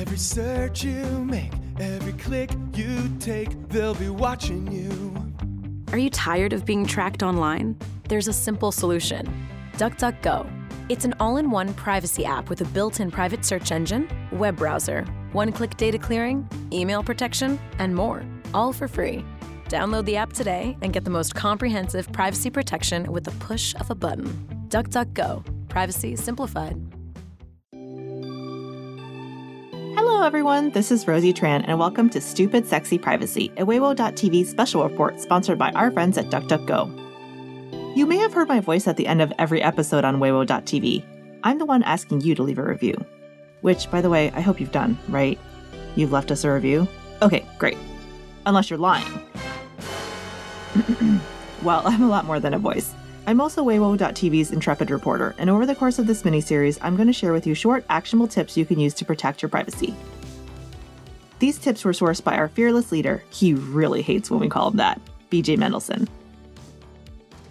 Every search you make, every click you take, they'll be watching you. Are you tired of being tracked online? There's a simple solution DuckDuckGo. It's an all in one privacy app with a built in private search engine, web browser, one click data clearing, email protection, and more, all for free. Download the app today and get the most comprehensive privacy protection with the push of a button. DuckDuckGo. Privacy simplified. Hello, everyone. This is Rosie Tran, and welcome to Stupid Sexy Privacy, a WAYWO.TV special report sponsored by our friends at DuckDuckGo. You may have heard my voice at the end of every episode on WAYWO.TV. I'm the one asking you to leave a review. Which, by the way, I hope you've done, right? You've left us a review? Okay, great. Unless you're lying. well, I'm a lot more than a voice. I'm also WAYWO.TV's intrepid reporter, and over the course of this miniseries, I'm going to share with you short, actionable tips you can use to protect your privacy. These tips were sourced by our fearless leader. He really hates when we call him that, BJ Mendelson.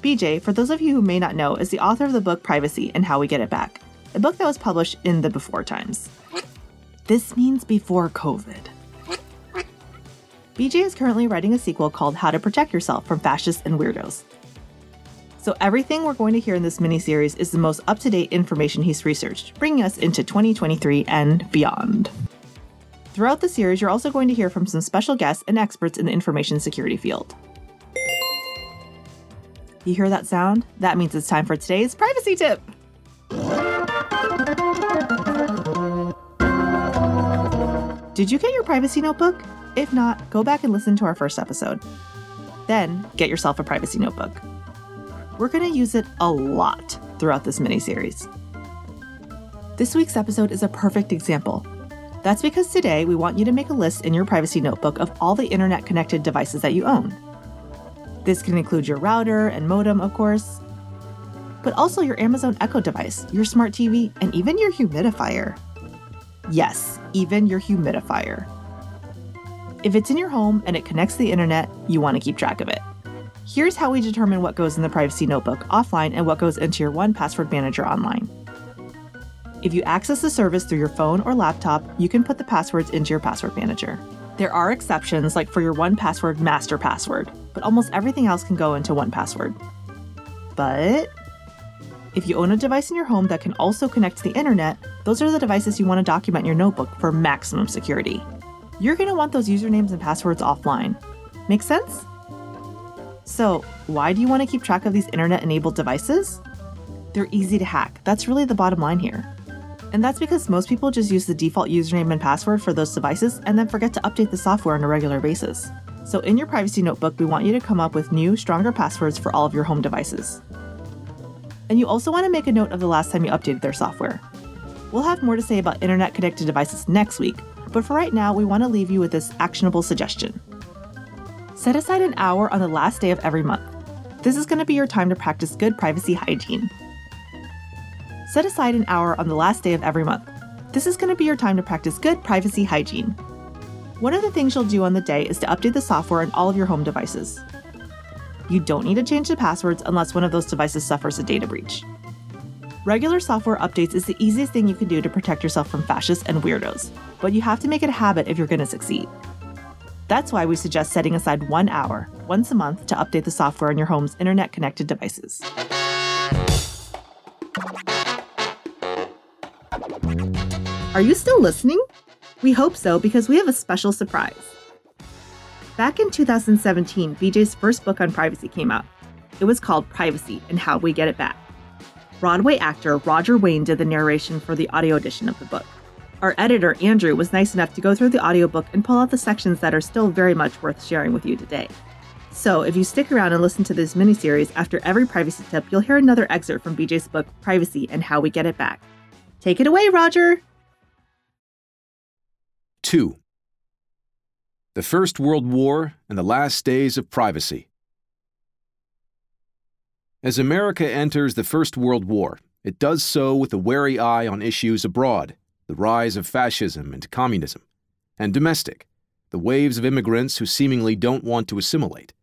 BJ, for those of you who may not know, is the author of the book Privacy and How We Get It Back, a book that was published in the before times. This means before COVID. BJ is currently writing a sequel called How to Protect Yourself from Fascists and Weirdos. So, everything we're going to hear in this miniseries is the most up to date information he's researched, bringing us into 2023 and beyond. Throughout the series, you're also going to hear from some special guests and experts in the information security field. You hear that sound? That means it's time for today's privacy tip. Did you get your privacy notebook? If not, go back and listen to our first episode. Then, get yourself a privacy notebook. We're going to use it a lot throughout this mini series. This week's episode is a perfect example. That's because today we want you to make a list in your privacy notebook of all the internet connected devices that you own. This can include your router and modem, of course, but also your Amazon Echo device, your smart TV, and even your humidifier. Yes, even your humidifier. If it's in your home and it connects to the internet, you want to keep track of it. Here's how we determine what goes in the privacy notebook offline and what goes into your 1Password manager online. If you access the service through your phone or laptop, you can put the passwords into your password manager. There are exceptions, like for your 1Password master password, but almost everything else can go into 1Password. But if you own a device in your home that can also connect to the internet, those are the devices you want to document in your notebook for maximum security. You're going to want those usernames and passwords offline. Make sense? So, why do you want to keep track of these internet enabled devices? They're easy to hack. That's really the bottom line here. And that's because most people just use the default username and password for those devices and then forget to update the software on a regular basis. So, in your privacy notebook, we want you to come up with new, stronger passwords for all of your home devices. And you also want to make a note of the last time you updated their software. We'll have more to say about internet connected devices next week, but for right now, we want to leave you with this actionable suggestion. Set aside an hour on the last day of every month. This is going to be your time to practice good privacy hygiene. Set aside an hour on the last day of every month. This is going to be your time to practice good privacy hygiene. One of the things you'll do on the day is to update the software on all of your home devices. You don't need to change the passwords unless one of those devices suffers a data breach. Regular software updates is the easiest thing you can do to protect yourself from fascists and weirdos, but you have to make it a habit if you're going to succeed. That's why we suggest setting aside one hour, once a month, to update the software on your home's internet connected devices. Are you still listening? We hope so because we have a special surprise. Back in 2017, BJ's first book on privacy came out. It was called Privacy and How We Get It Back. Broadway actor Roger Wayne did the narration for the audio edition of the book. Our editor, Andrew, was nice enough to go through the audiobook and pull out the sections that are still very much worth sharing with you today. So, if you stick around and listen to this miniseries, after every privacy tip, you'll hear another excerpt from BJ's book, Privacy and How We Get It Back. Take it away, Roger! 2. The First World War and the Last Days of Privacy. As America enters the First World War, it does so with a wary eye on issues abroad the rise of fascism and communism, and domestic, the waves of immigrants who seemingly don't want to assimilate.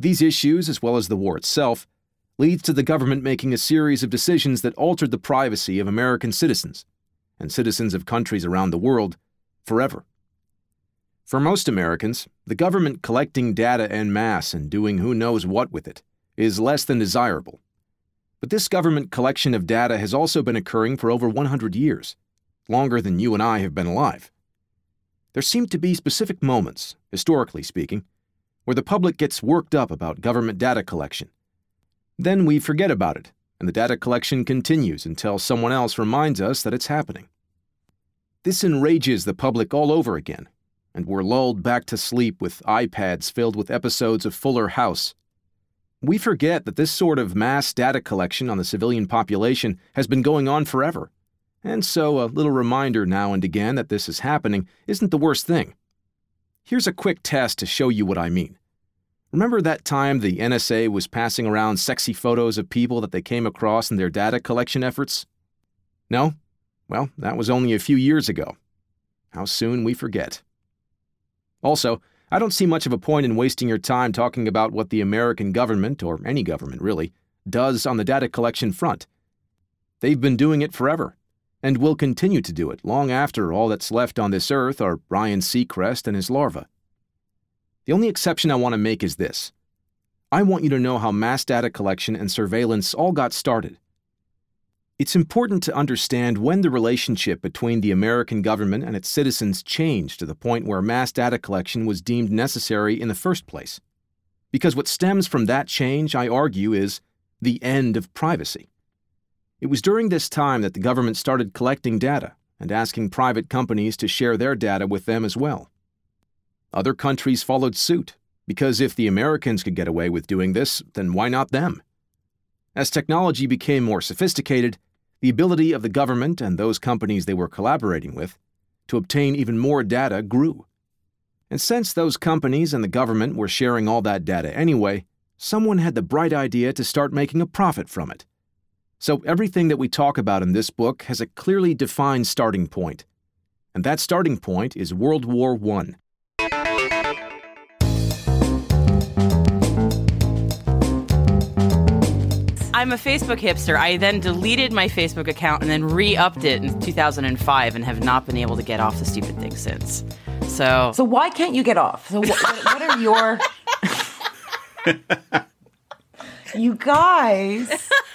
These issues, as well as the war itself, leads to the government making a series of decisions that altered the privacy of American citizens, and citizens of countries around the world forever. For most Americans, the government collecting data en masse and doing who knows what with it is less than desirable. But this government collection of data has also been occurring for over 100 years, longer than you and I have been alive. There seem to be specific moments, historically speaking, where the public gets worked up about government data collection. Then we forget about it, and the data collection continues until someone else reminds us that it's happening. This enrages the public all over again, and we're lulled back to sleep with iPads filled with episodes of Fuller House. We forget that this sort of mass data collection on the civilian population has been going on forever. And so a little reminder now and again that this is happening isn't the worst thing. Here's a quick test to show you what I mean. Remember that time the NSA was passing around sexy photos of people that they came across in their data collection efforts? No? Well, that was only a few years ago. How soon we forget. Also, I don't see much of a point in wasting your time talking about what the American government, or any government really, does on the data collection front. They've been doing it forever, and will continue to do it long after all that's left on this earth are Ryan Seacrest and his larvae. The only exception I want to make is this I want you to know how mass data collection and surveillance all got started. It's important to understand when the relationship between the American government and its citizens changed to the point where mass data collection was deemed necessary in the first place. Because what stems from that change, I argue, is the end of privacy. It was during this time that the government started collecting data and asking private companies to share their data with them as well. Other countries followed suit, because if the Americans could get away with doing this, then why not them? As technology became more sophisticated, the ability of the government and those companies they were collaborating with to obtain even more data grew. And since those companies and the government were sharing all that data anyway, someone had the bright idea to start making a profit from it. So everything that we talk about in this book has a clearly defined starting point. And that starting point is World War I. I'm a Facebook hipster. I then deleted my Facebook account and then re-upped it in 2005 and have not been able to get off the stupid thing since. So, So why can't you get off? So what, what, what are your You guys.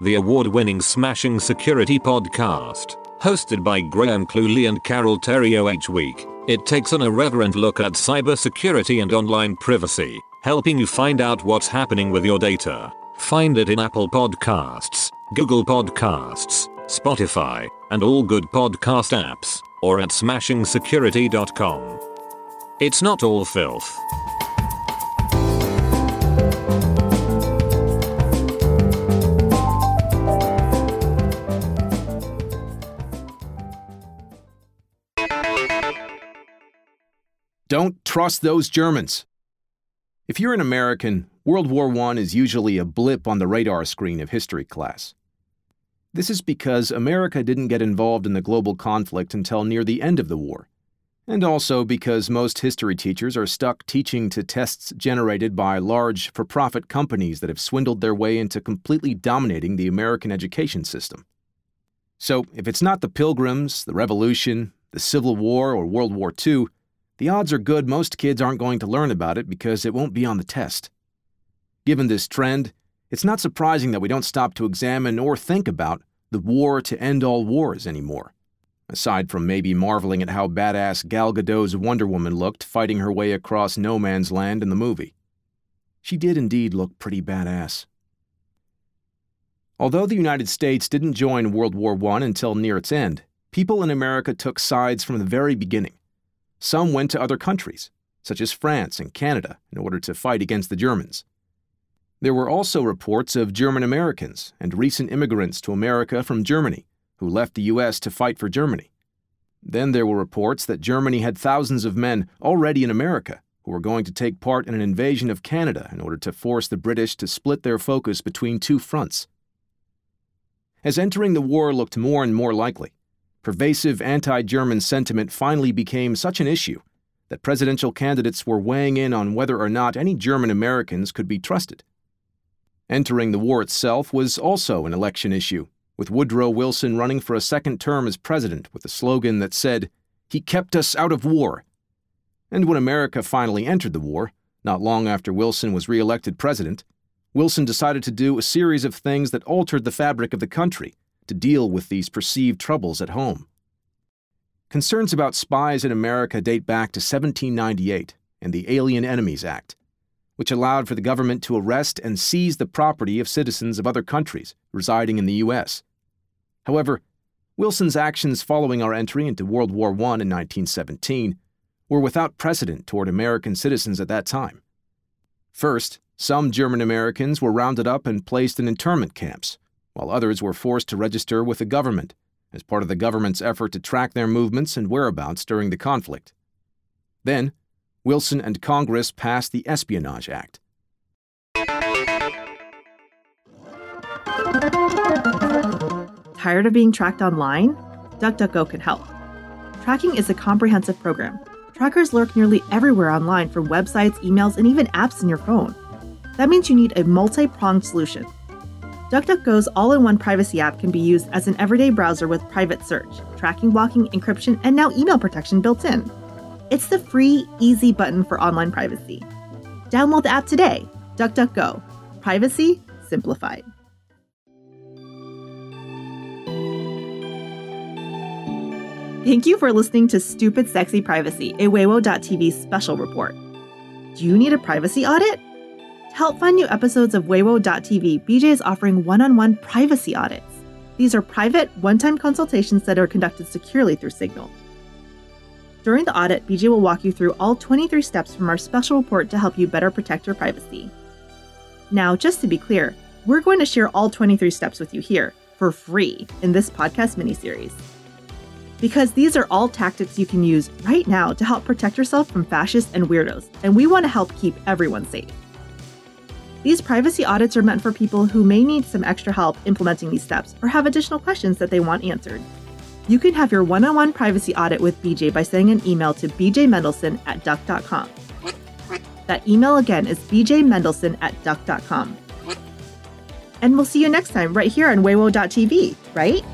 The award winning Smashing Security podcast, hosted by Graham Cluley and Carole Theriault each week. It takes an irreverent look at cybersecurity and online privacy helping you find out what's happening with your data. Find it in Apple Podcasts, Google Podcasts, Spotify, and all good podcast apps, or at smashingsecurity.com. It's not all filth. Don't trust those Germans. If you're an American, World War I is usually a blip on the radar screen of history class. This is because America didn't get involved in the global conflict until near the end of the war, and also because most history teachers are stuck teaching to tests generated by large for profit companies that have swindled their way into completely dominating the American education system. So, if it's not the Pilgrims, the Revolution, the Civil War, or World War II, the odds are good most kids aren't going to learn about it because it won't be on the test. Given this trend, it's not surprising that we don't stop to examine or think about the war to end all wars anymore, aside from maybe marveling at how badass Gal Gadot's Wonder Woman looked fighting her way across no man's land in the movie. She did indeed look pretty badass. Although the United States didn't join World War I until near its end, people in America took sides from the very beginning. Some went to other countries, such as France and Canada, in order to fight against the Germans. There were also reports of German Americans and recent immigrants to America from Germany who left the U.S. to fight for Germany. Then there were reports that Germany had thousands of men already in America who were going to take part in an invasion of Canada in order to force the British to split their focus between two fronts. As entering the war looked more and more likely, pervasive anti German sentiment finally became such an issue that presidential candidates were weighing in on whether or not any German Americans could be trusted. Entering the war itself was also an election issue, with Woodrow Wilson running for a second term as president with a slogan that said, He kept us out of war. And when America finally entered the war, not long after Wilson was reelected president, Wilson decided to do a series of things that altered the fabric of the country to deal with these perceived troubles at home. Concerns about spies in America date back to 1798 and the Alien Enemies Act, which allowed for the government to arrest and seize the property of citizens of other countries residing in the U.S. However, Wilson's actions following our entry into World War I in 1917 were without precedent toward American citizens at that time. First, some German Americans were rounded up and placed in internment camps, while others were forced to register with the government as part of the government's effort to track their movements and whereabouts during the conflict. Then, Wilson and Congress passed the Espionage Act. Tired of being tracked online? DuckDuckGo can help. Tracking is a comprehensive program. Trackers lurk nearly everywhere online from websites, emails, and even apps in your phone. That means you need a multi pronged solution. DuckDuckGo's all in one privacy app can be used as an everyday browser with private search, tracking, blocking, encryption, and now email protection built in. It's the free, easy button for online privacy. Download the app today. DuckDuckGo. Privacy simplified. Thank you for listening to Stupid Sexy Privacy, a WAYWO.TV special report. Do you need a privacy audit? Help fund new episodes of WAYWO.TV, BJ is offering one on one privacy audits. These are private, one time consultations that are conducted securely through Signal. During the audit, BJ will walk you through all 23 steps from our special report to help you better protect your privacy. Now, just to be clear, we're going to share all 23 steps with you here for free in this podcast miniseries. Because these are all tactics you can use right now to help protect yourself from fascists and weirdos, and we want to help keep everyone safe. These privacy audits are meant for people who may need some extra help implementing these steps or have additional questions that they want answered. You can have your one on one privacy audit with BJ by sending an email to bjmendelson at duck.com. That email again is bjmendelson at duck.com. And we'll see you next time right here on WAYWO.TV, right?